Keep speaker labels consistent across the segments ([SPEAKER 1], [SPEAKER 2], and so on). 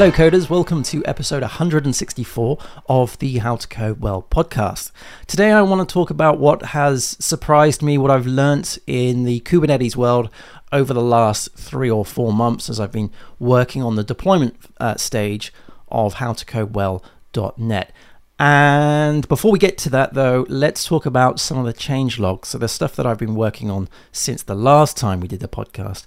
[SPEAKER 1] Hello, coders. Welcome to episode 164 of the How to Code Well podcast. Today, I want to talk about what has surprised me, what I've learnt in the Kubernetes world over the last three or four months as I've been working on the deployment uh, stage of howtocodewell.net. And before we get to that, though, let's talk about some of the change logs. So, the stuff that I've been working on since the last time we did the podcast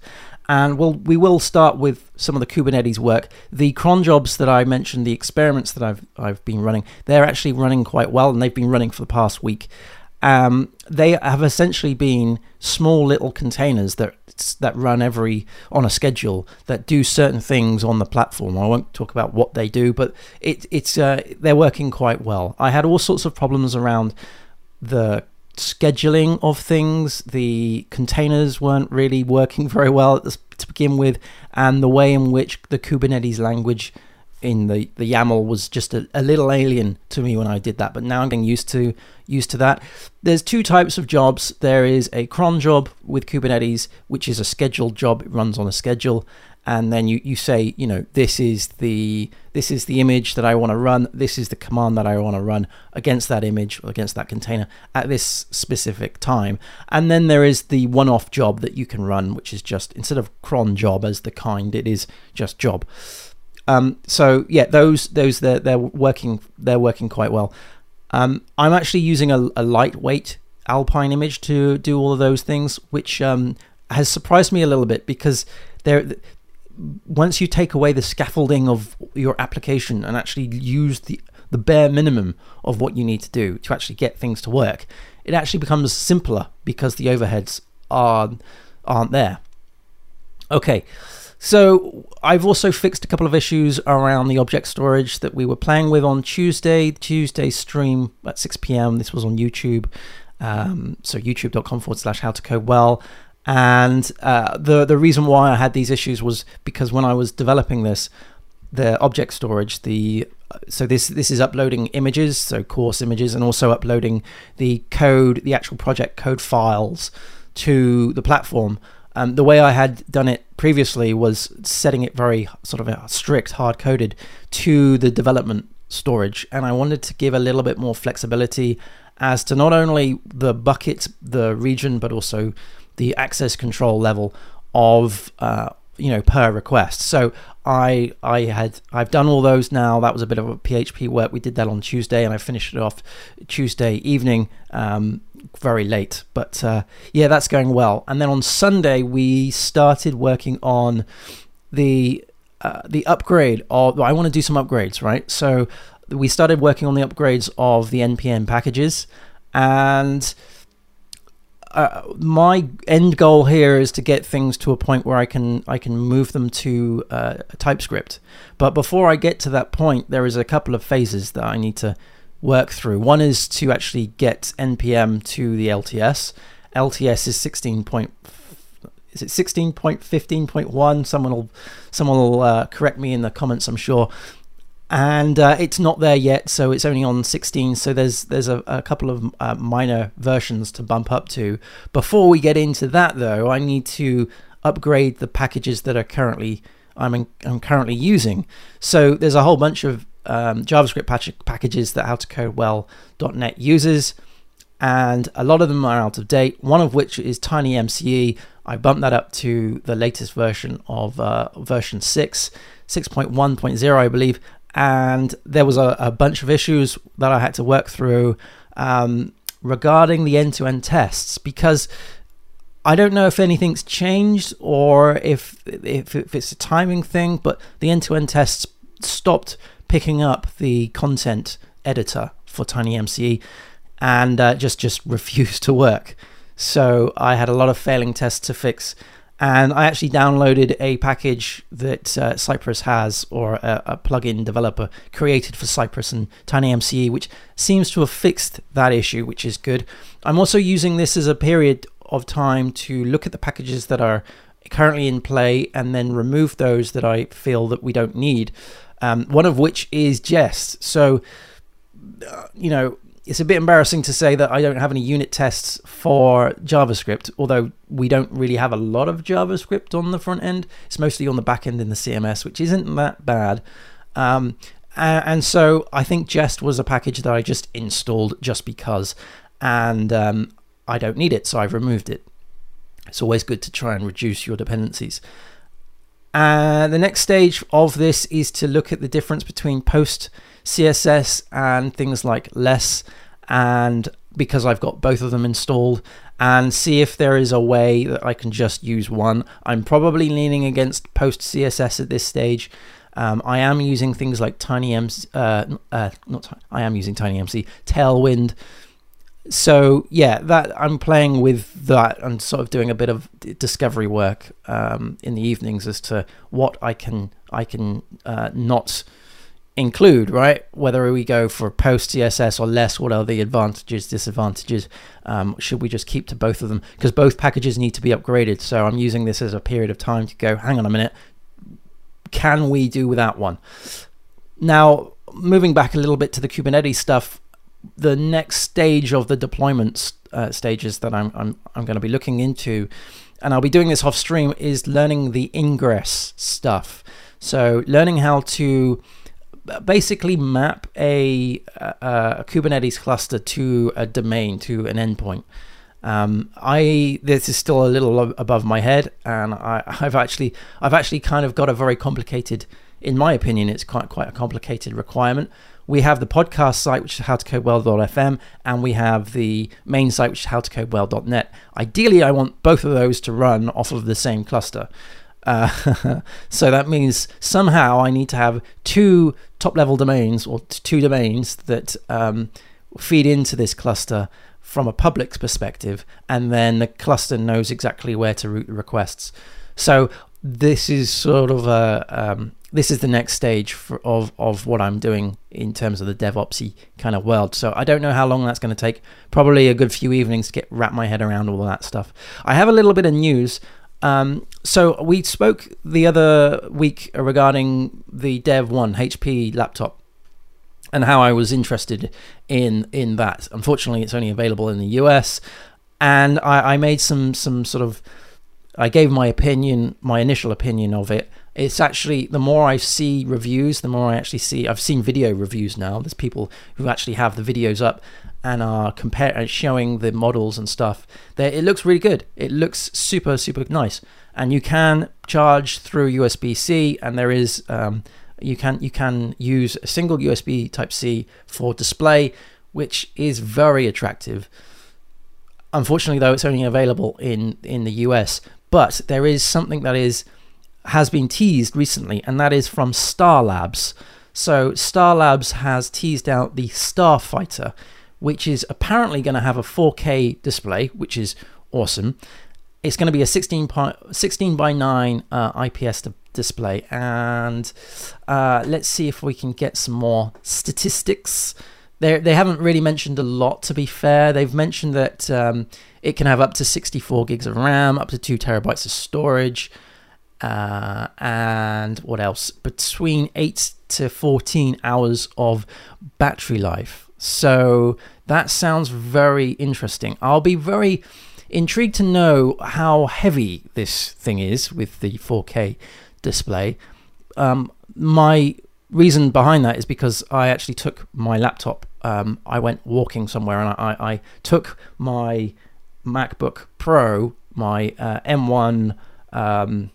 [SPEAKER 1] and we'll, we will start with some of the Kubernetes work. The cron jobs that I mentioned, the experiments that I've I've been running, they're actually running quite well, and they've been running for the past week. Um, they have essentially been small little containers that that run every on a schedule that do certain things on the platform. I won't talk about what they do, but it, it's uh, they're working quite well. I had all sorts of problems around the scheduling of things. The containers weren't really working very well to begin with, and the way in which the Kubernetes language in the, the YAML was just a, a little alien to me when I did that. But now I'm getting used to used to that. There's two types of jobs. There is a cron job with Kubernetes, which is a scheduled job. It runs on a schedule, and then you, you say you know this is the this is the image that I want to run this is the command that I want to run against that image or against that container at this specific time. And then there is the one-off job that you can run which is just instead of cron job as the kind it is just job. Um, so yeah those those they're, they're working they're working quite well. Um, I'm actually using a, a, lightweight Alpine image to do all of those things which um, has surprised me a little bit because there once you take away the scaffolding of your application and actually use the the bare minimum of what you need to do to actually get things to work, it actually becomes simpler because the overheads are aren't there. Okay. So I've also fixed a couple of issues around the object storage that we were playing with on Tuesday. Tuesday stream at 6 p.m. This was on YouTube. Um, so youtube.com forward slash how to code well. And uh, the the reason why I had these issues was because when I was developing this, the object storage, the so this this is uploading images, so course images, and also uploading the code, the actual project code files to the platform. Um, the way I had done it previously was setting it very sort of strict, hard coded to the development storage, and I wanted to give a little bit more flexibility as to not only the bucket, the region, but also the access control level of uh, you know per request. So I I had I've done all those now. That was a bit of a PHP work. We did that on Tuesday, and I finished it off Tuesday evening, um, very late. But uh, yeah, that's going well. And then on Sunday we started working on the uh, the upgrade of. I want to do some upgrades, right? So we started working on the upgrades of the npm packages and uh, my end goal here is to get things to a point where I can I can move them to uh, TypeScript. But before I get to that point, there is a couple of phases that I need to work through. One is to actually get npm to the LTS. LTS is 16 point is it 16.15.1 someone will someone will uh, correct me in the comments i'm sure and uh, it's not there yet, so it's only on 16. So there's there's a, a couple of uh, minor versions to bump up to. Before we get into that, though, I need to upgrade the packages that are currently I'm in, I'm currently using. So there's a whole bunch of um, JavaScript packages that HowToCodeWell.net uses, and a lot of them are out of date. One of which is TinyMCE. I bumped that up to the latest version of uh, version 6, 6.1.0, I believe, and there was a, a bunch of issues that I had to work through um, regarding the end-to-end tests because I don't know if anything's changed or if, if if it's a timing thing, but the end-to-end tests stopped picking up the content editor for Tiny TinyMCE and uh, just just refused to work. So I had a lot of failing tests to fix and I actually downloaded a package that uh, Cypress has, or a, a plugin developer created for Cypress and TinyMCE, which seems to have fixed that issue, which is good. I'm also using this as a period of time to look at the packages that are currently in play and then remove those that I feel that we don't need. Um, one of which is Jest. So, uh, you know, it's a bit embarrassing to say that I don't have any unit tests for JavaScript, although we don't really have a lot of JavaScript on the front end. It's mostly on the back end in the CMS, which isn't that bad. Um, and so I think Jest was a package that I just installed just because, and um, I don't need it, so I've removed it. It's always good to try and reduce your dependencies. And the next stage of this is to look at the difference between post CSS and things like less and because I've got both of them installed and see if there is a way that I can just use one. I'm probably leaning against post CSS at this stage. Um, I am using things like TinyMCE, uh, uh, not I am using TinyMCE, Tailwind. So yeah, that I'm playing with that and sort of doing a bit of discovery work um, in the evenings as to what I can I can uh, not include, right? Whether we go for post CSS or less, what are the advantages, disadvantages? Um, should we just keep to both of them? Because both packages need to be upgraded. So I'm using this as a period of time to go, hang on a minute, can we do without one? Now, moving back a little bit to the Kubernetes stuff, the next stage of the deployment uh, stages that I'm, I'm, I'm going to be looking into, and I'll be doing this off stream, is learning the ingress stuff. So learning how to basically map a, a, a, Kubernetes cluster to a domain, to an endpoint. Um, I this is still a little above my head, and I, have actually I've actually kind of got a very complicated, in my opinion, it's quite quite a complicated requirement. We have the podcast site, which is howtocodewell.fm, and we have the main site, which is howtocodewell.net. Ideally, I want both of those to run off of the same cluster. Uh, so that means somehow I need to have two top level domains or two domains that um, feed into this cluster from a public's perspective, and then the cluster knows exactly where to route the requests. So this is sort of a um, this is the next stage for, of of what I'm doing in terms of the DevOpsy kind of world. So I don't know how long that's going to take. Probably a good few evenings to get wrap my head around all that stuff. I have a little bit of news. Um, so we spoke the other week regarding the Dev One HP laptop and how I was interested in in that. Unfortunately, it's only available in the US, and I, I made some some sort of I gave my opinion, my initial opinion of it. It's actually the more I see reviews, the more I actually see. I've seen video reviews now. There's people who actually have the videos up and are compare showing the models and stuff. There, it looks really good. It looks super super nice, and you can charge through USB C, and there is um, you can you can use a single USB Type C for display, which is very attractive. Unfortunately, though, it's only available in in the US. But there is something that is has been teased recently, and that is from Star Labs. So Star Labs has teased out the Starfighter, which is apparently going to have a 4K display, which is awesome. It's going to be a 16, 16 by 9 uh, IPS display. And uh, let's see if we can get some more statistics. They, they haven't really mentioned a lot, to be fair. They've mentioned that um, it can have up to 64 gigs of RAM, up to 2 terabytes of storage. Uh, and what else? Between 8 to 14 hours of battery life. So that sounds very interesting. I'll be very intrigued to know how heavy this thing is with the 4K display. Um, my reason behind that is because I actually took my laptop. Um, I went walking somewhere and I, I, took my MacBook Pro, my uh, M1 um,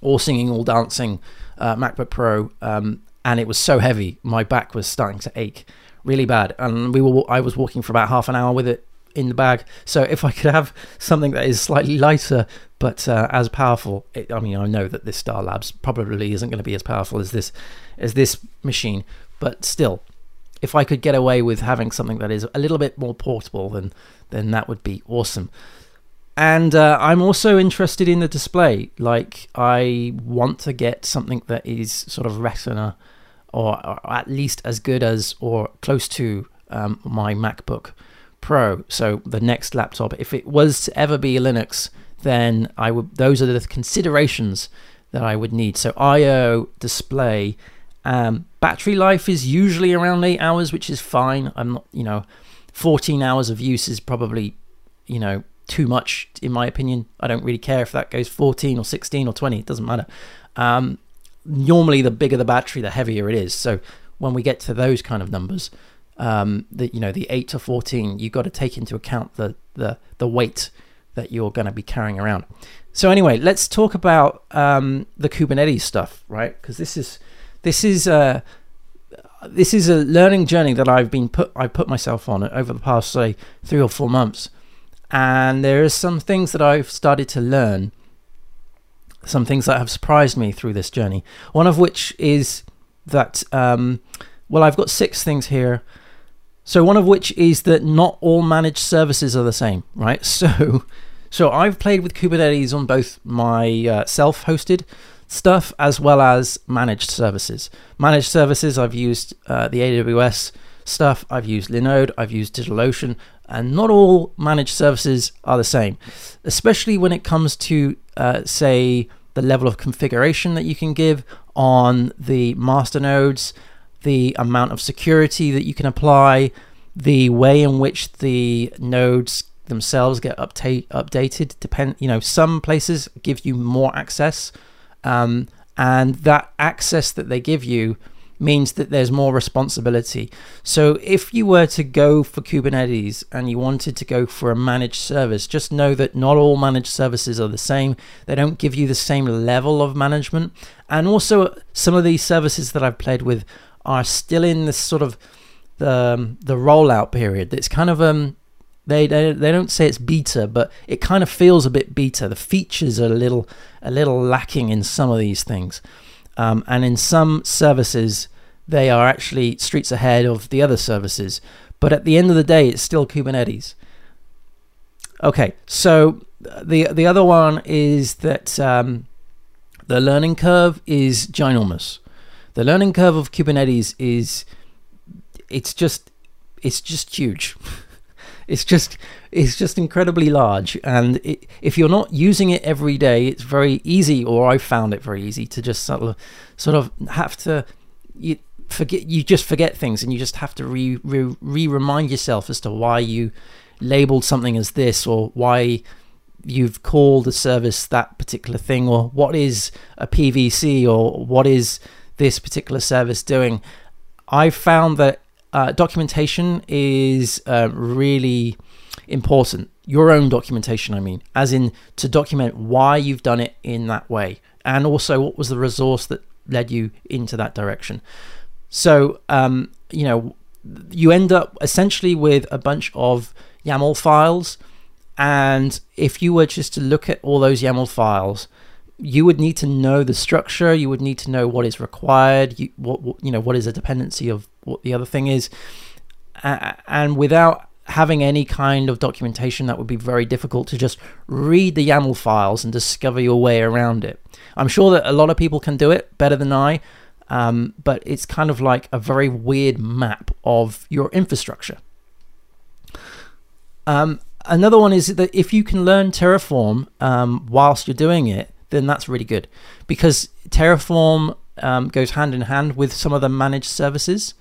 [SPEAKER 1] all singing, all dancing uh, MacBook Pro, um, and it was so heavy, my back was starting to ache really bad. And we were I was walking for about half an hour with it in the bag. So if I could have something that is slightly lighter but uh, as powerful, it, I mean, I know that this Star Labs probably isn't going to be as powerful as this as this machine, but still, if I could get away with having something that is a little bit more portable, then then that would be awesome. And uh, I'm also interested in the display. Like, I want to get something that is sort of Retina or, or at least as good as or close to um, my MacBook Pro. So the next laptop, if it was to ever be Linux, then I would. Those are the considerations that I would need. So I/O display Um, battery life is usually around eight hours, which is fine. I'm not, you know, 14 hours of use is probably, you know, too much in my opinion. I don't really care if that goes 14 or 16 or 20. It doesn't matter. Um, normally, the bigger the battery, the heavier it is. So when we get to those kind of numbers, um, the you know the eight to 14, you've got to take into account the the the weight that you're going to be carrying around. So anyway, let's talk about um, the Kubernetes stuff, right? Because this is this is a this is a learning journey that I've been put I put myself on over the past say three or four months, and there are some things that I've started to learn, some things that have surprised me through this journey. One of which is that um, well, I've got six things here. So one of which is that not all managed services are the same, right? So so I've played with Kubernetes on both my uh, self-hosted stuff as well as managed services. Managed services, I've used uh, the AWS stuff, I've used Linode, I've used DigitalOcean, and not all managed services are the same, especially when it comes to, uh, say, the level of configuration that you can give on the master nodes, the amount of security that you can apply, the way in which the nodes themselves get update updated. Depend, you know, some places give you more access, um, and that access that they give you means that there's more responsibility. So if you were to go for Kubernetes and you wanted to go for a managed service, just know that not all managed services are the same. They don't give you the same level of management. And also some of these services that I've played with are still in this sort of the um, the rollout period. It's kind of um they, they they don't say it's beta, but it kind of feels a bit beta. The features are a little a little lacking in some of these things, um, and in some services they are actually streets ahead of the other services. But at the end of the day, it's still Kubernetes. Okay, so the the other one is that um, the learning curve is ginormous. The learning curve of Kubernetes is it's just it's just huge. it's just it's just incredibly large. And it, if you're not using it every day it's very easy or i found it very easy to just sort of sort of have to you forget you just forget things and you just have to re, re, re remind yourself as to why you labeled something as this or why you've called a service that particular thing or what is a pvc or what is this particular service doing. I found that uh, documentation is uh, really important. Your own documentation, I mean, as in to document why you've done it in that way, and also what was the resource that led you into that direction. So, um, you know, you end up essentially with a bunch of YAML files, and if you were just to look at all those YAML files, you would need to know the structure. You would need to know what is required. You, what, what you know, what is a dependency of what the other thing is, uh, and without having any kind of documentation, that would be very difficult to just read the YAML files and discover your way around it. I'm sure that a lot of people can do it better than I, um, but it's kind of like a very weird map of your infrastructure. Um, another one is that if you can learn Terraform um, whilst you're doing it, then that's really good because Terraform um, goes hand in hand with some of the managed services.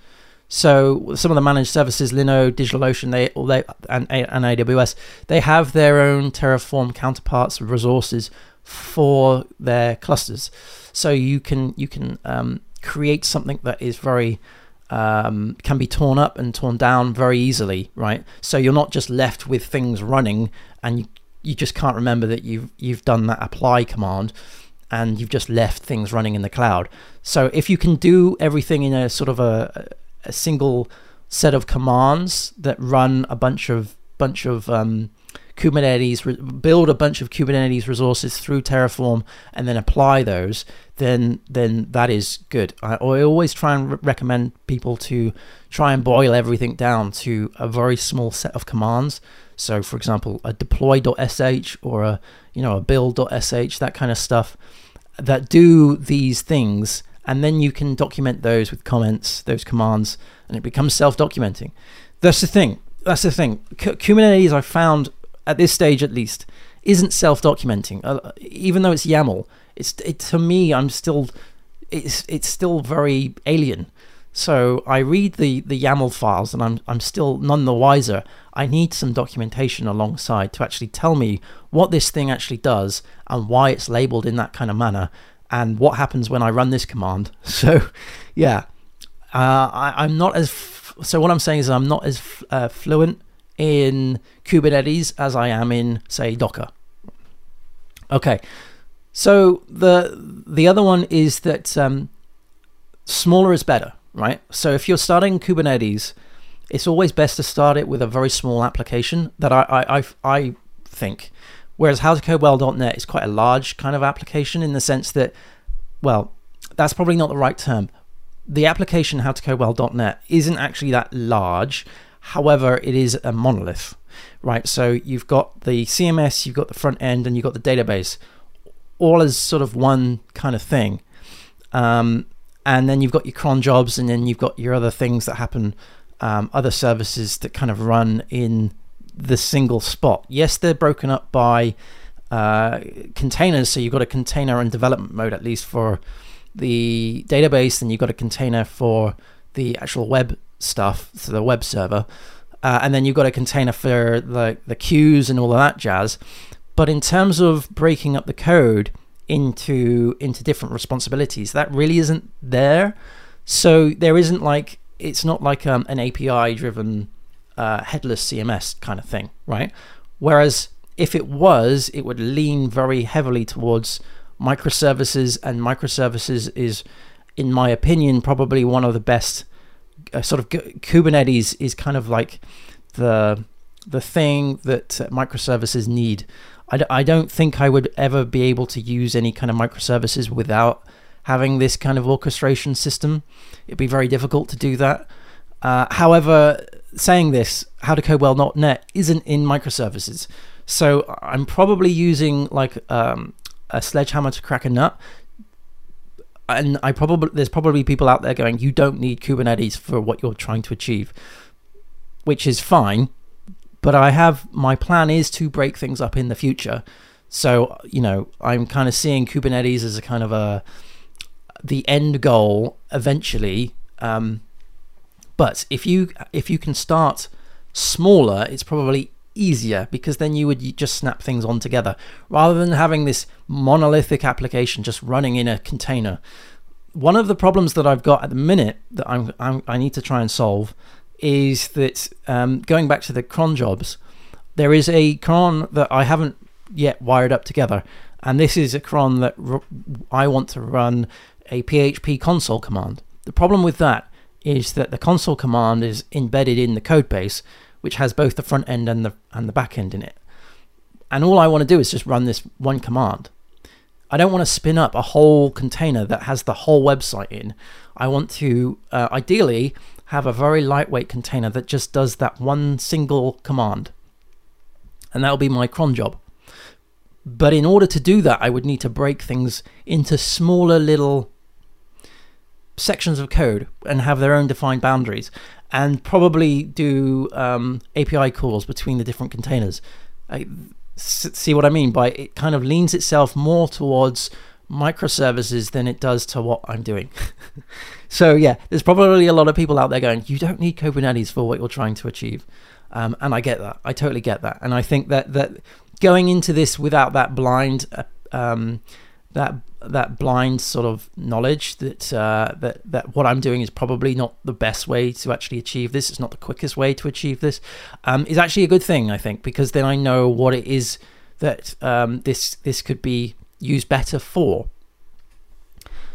[SPEAKER 1] So some of the managed services, Linode, DigitalOcean, they, they and, and AWS, they have their own Terraform counterparts resources for their clusters. So you can you can um, create something that is very um, can be torn up and torn down very easily, right? So you're not just left with things running and you you just can't remember that you've you've done that apply command and you've just left things running in the cloud. So if you can do everything in a sort of a, a single set of commands that run a bunch of bunch of um, Kubernetes, build a bunch of Kubernetes resources through Terraform, and then apply those, then then that is good. I, I always try and re- recommend people to try and boil everything down to a very small set of commands so, for example, a deploy.sh or a you know a build.sh, that kind of stuff, that do these things, and then you can document those with comments, those commands, and it becomes self-documenting. That's the thing. That's the thing. Kubernetes, I found at this stage at least, isn't self-documenting. Uh, even though it's YAML, it's it, to me, I'm still it's it's still very alien. So I read the, the YAML files and I'm, I'm still none the wiser. I need some documentation alongside to actually tell me what this thing actually does and why it's labeled in that kind of manner and what happens when I run this command. So, yeah, uh, I, am not as. So, what I'm saying is, I'm not as uh, fluent in Kubernetes as I am in, say, Docker. Okay, so the the other one is that um, smaller is better right? So if you're starting Kubernetes, it's always best to start it with a very small application that I I, I, I think. Whereas howtocodewell.net is quite a large kind of application in the sense that, well, that's probably not the right term. The application howtocodewell.net isn't actually that large. However, it is a monolith, right? So you've got the CMS, you've got the front end, and you've got the database, all as sort of one kind of thing. Um, and then you've got your cron jobs, and then you've got your other things that happen, um, other services that kind of run in the single spot. Yes, they're broken up by uh, containers, so you've got a container in development mode at least for the database, and you've got a container for the actual web stuff, to the web server, uh, and then you've got a container for the the queues and all of that jazz. But in terms of breaking up the code, into into different responsibilities. That really isn't there. So there isn't like it's not like um, an API driven uh, headless CMS kind of thing, right? Whereas if it was, it would lean very heavily towards microservices, and microservices is, in my opinion, probably one of the best. Uh, sort of Kubernetes is kind of like the the thing that uh, microservices need I d- I don't think I would ever be able to use any kind of microservices without having this kind of orchestration system. It'd be very difficult to do that. Uh, however, saying this, howtocodewell.net isn't in microservices. So I'm probably using like um, a sledgehammer to crack a nut. And I probably there's probably people out there going, you don't need Kubernetes for what you're trying to achieve, which is fine but I have my plan is to break things up in the future. So you know, I'm kind of seeing Kubernetes as a kind of a the end goal eventually. Um, but if you if you can start smaller, it's probably easier because then you would just snap things on together rather than having this monolithic application just running in a container. One of the problems that I've got at the minute that I'm, I'm i need to try and solve is that um, going back to the cron jobs, there is a cron that I haven't yet wired up together, and this is a cron that I want to run a PHP console command. The problem with that is that the console command is embedded in the code base, which has both the front end and the and the back end in it. And all I want to do is just run this one command. I don't want to spin up a whole container that has the whole website in. I want to uh, ideally have a very lightweight container that just does that one single command. And that'll be my cron job. But in order to do that, I would need to break things into smaller little sections of code and have their own defined boundaries and probably do um, API calls between the different containers. I, see what I mean by it kind of leans itself more towards microservices than it does to what I'm doing. so yeah, there's probably a lot of people out there going, you don't need Kubernetes for what you're trying to achieve. Um, and I get that. I totally get that. And I think that that going into this without that blind uh, um, that that blind sort of knowledge that uh, that that what I'm doing is probably not the best way to actually achieve this. It's not the quickest way to achieve this. Um, is actually a good thing, I think, because then I know what it is that um, this this could be used better for.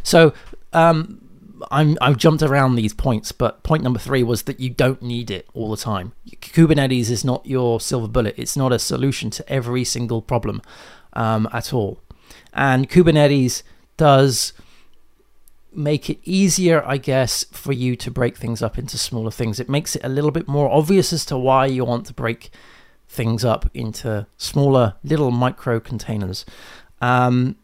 [SPEAKER 1] So um, I'm, I've jumped around these points, but point number three was that you don't need it all the time. Kubernetes is not your silver bullet. It's not a solution to every single problem um, at all. And Kubernetes does make it easier, I guess, for you to break things up into smaller things. It makes it a little bit more obvious as to why you want to break things up into smaller little micro containers. Um,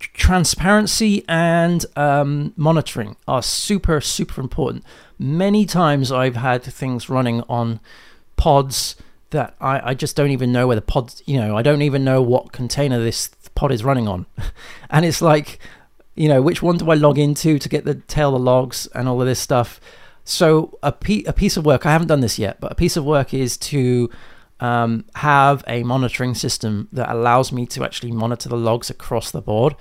[SPEAKER 1] transparency and um, monitoring are super, super important. Many times I've had things running on pods that I, I just don't even know where the pod, you know, I don't even know what container this pod is running on. and it's like, you know, which one do I log into to get the tail the logs and all of this stuff. So a, pe- a piece of work, I haven't done this yet, but a piece of work is to um, have a monitoring system that allows me to actually monitor the logs across the board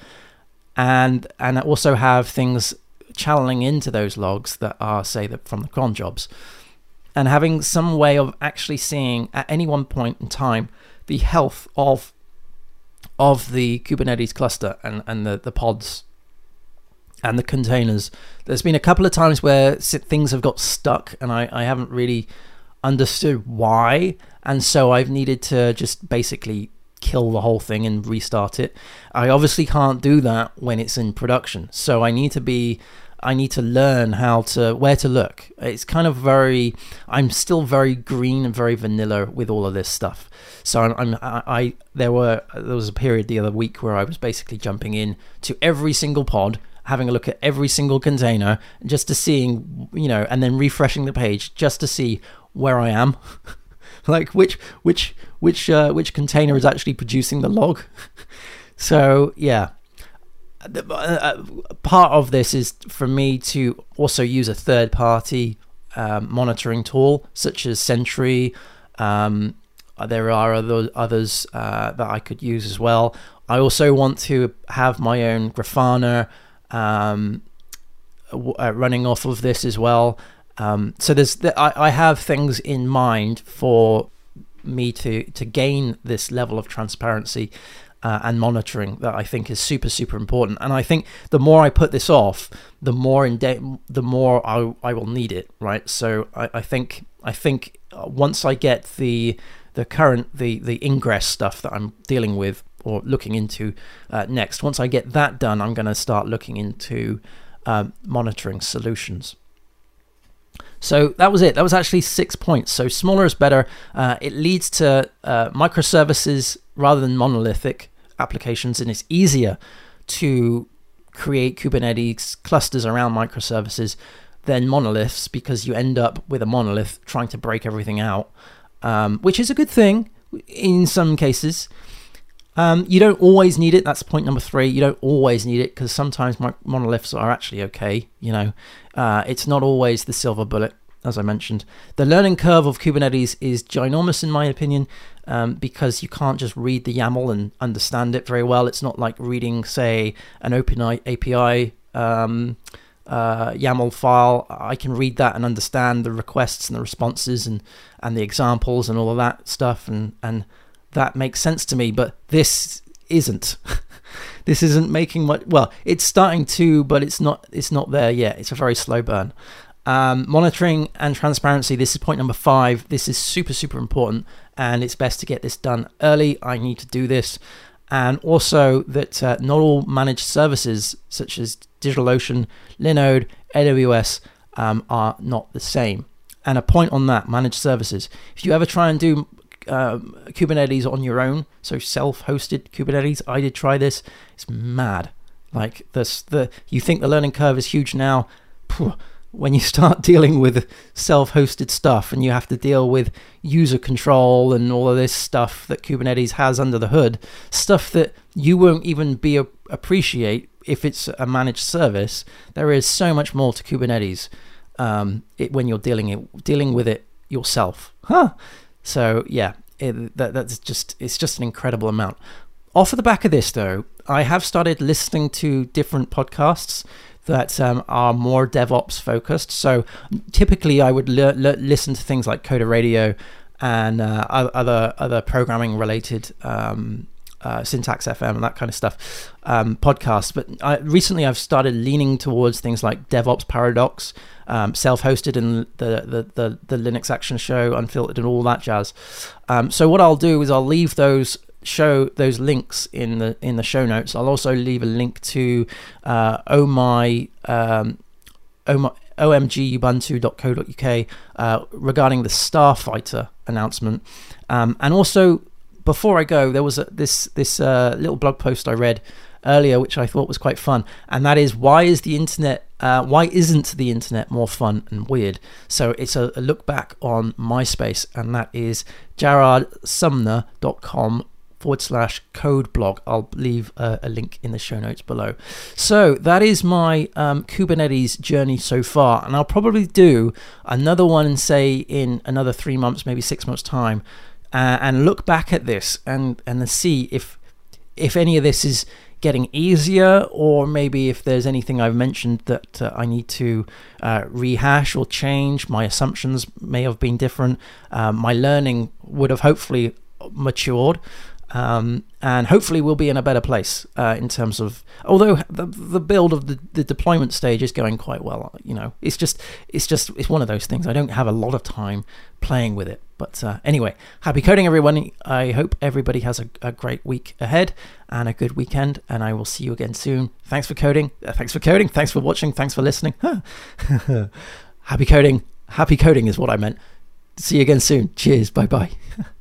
[SPEAKER 1] and and also have things channeling into those logs that are say that from the cron jobs and having some way of actually seeing at any one point in time the health of of the Kubernetes cluster and, and the, the pods and the containers. There's been a couple of times where things have got stuck and I, I haven't really understood why. And so I've needed to just basically kill the whole thing and restart it. I obviously can't do that when it's in production. So I need to be I need to learn how to where to look. It's kind of very I'm still very green and very vanilla with all of this stuff. So I'm, I'm I, I there were there was a period the other week where I was basically jumping in to every single pod having a look at every single container just to seeing you know and then refreshing the page just to see where I am like which which which uh, which container is actually producing the log so yeah part of this is for me to also use a third party um, monitoring tool such as Sentry. Um, there are other, others uh, that I could use as well. I also want to have my own Grafana um, uh, running off of this as well. Um, so there's th- I, I have things in mind for me to to gain this level of transparency uh, and monitoring that I think is super super important. And I think the more I put this off, the more in de- the more I, I will need it. Right. So I, I think I think uh, once I get the the current the the ingress stuff that I'm dealing with or looking into uh, next, once I get that done, I'm going to start looking into um, monitoring solutions. So that was it. That was actually six points. So smaller is better. Uh, it leads to uh, microservices rather than monolithic applications, and it's easier to create Kubernetes clusters around microservices than monoliths because you end up with a monolith trying to break everything out, um, which is a good thing in some cases. Um, you don't always need it. That's point number three. You don't always need it because sometimes monoliths are actually okay. You know, uh, it's not always the silver bullet, as I mentioned. The learning curve of Kubernetes is ginormous, in my opinion, um, because you can't just read the YAML and understand it very well. It's not like reading, say, an Open API um, uh, YAML file. I can read that and understand the requests and the responses and, and the examples and all of that stuff, and and that makes sense to me. But this isn't. this isn't making much. Well, it's starting to, but it's not. It's not there yet. It's a very slow burn. Um, monitoring and transparency. This is point number five. This is super super important, and it's best to get this done early. I need to do this, and also that uh, not all managed services such as DigitalOcean, Linode, AWS um, are not the same. And a point on that managed services. If you ever try and do um, Kubernetes on your own, so self-hosted Kubernetes. I did try this. It's mad. Like this, the you think the learning curve is huge now. When you start dealing with self-hosted stuff and you have to deal with user control and all of this stuff that Kubernetes has under the hood, stuff that you won't even be a- appreciate if it's a managed service. There is so much more to Kubernetes um, it, when you're dealing it dealing with it yourself. Huh? So yeah, it, that, that's just it's just an incredible amount. Off of the back of this, though, I have started listening to different podcasts that um, are more DevOps focused. So typically, I would listen to things like Coder Radio and uh, other other programming related um, uh, Syntax FM and that kind of stuff um, podcasts. But I, recently, I've started leaning towards things like DevOps Paradox, um, self-hosted, and the, the, the the Linux Action Show, Unfiltered, and all that jazz. Um, so what I'll do is I'll leave those show those links in the in the show notes. I'll also leave a link to uh, oh my um, oh my omgubuntu.co.uk uh, regarding the Starfighter announcement, um, and also before I go, there was a, this this uh, little blog post I read earlier, which I thought was quite fun, and that is why is the internet uh, why isn't the internet more fun and weird? So it's a, a look back on MySpace, and that is jaredsumner.com forward slash code blog. I'll leave a, a, link in the show notes below. So that is my um, Kubernetes journey so far, and I'll probably do another one, say in another three months, maybe six months time, uh, and look back at this and and see if if any of this is getting easier, or maybe if there's anything I've mentioned that uh, I need to uh, rehash or change. My assumptions may have been different. Um, my learning would have hopefully matured. Um, and hopefully we'll be in a better place uh, in terms of although the, the build of the, the deployment stage is going quite well you know. It's just it's just it's one of those things. I don't have a lot of time playing with it. But uh, anyway happy coding everyone. I hope everybody has a, a, great week ahead and a good weekend. And i will see you again soon. Thanks for coding. Uh, thanks for coding. Thanks for watching. Thanks for listening. Happy coding. Happy coding is what i meant. See you again soon. Cheers. Bye bye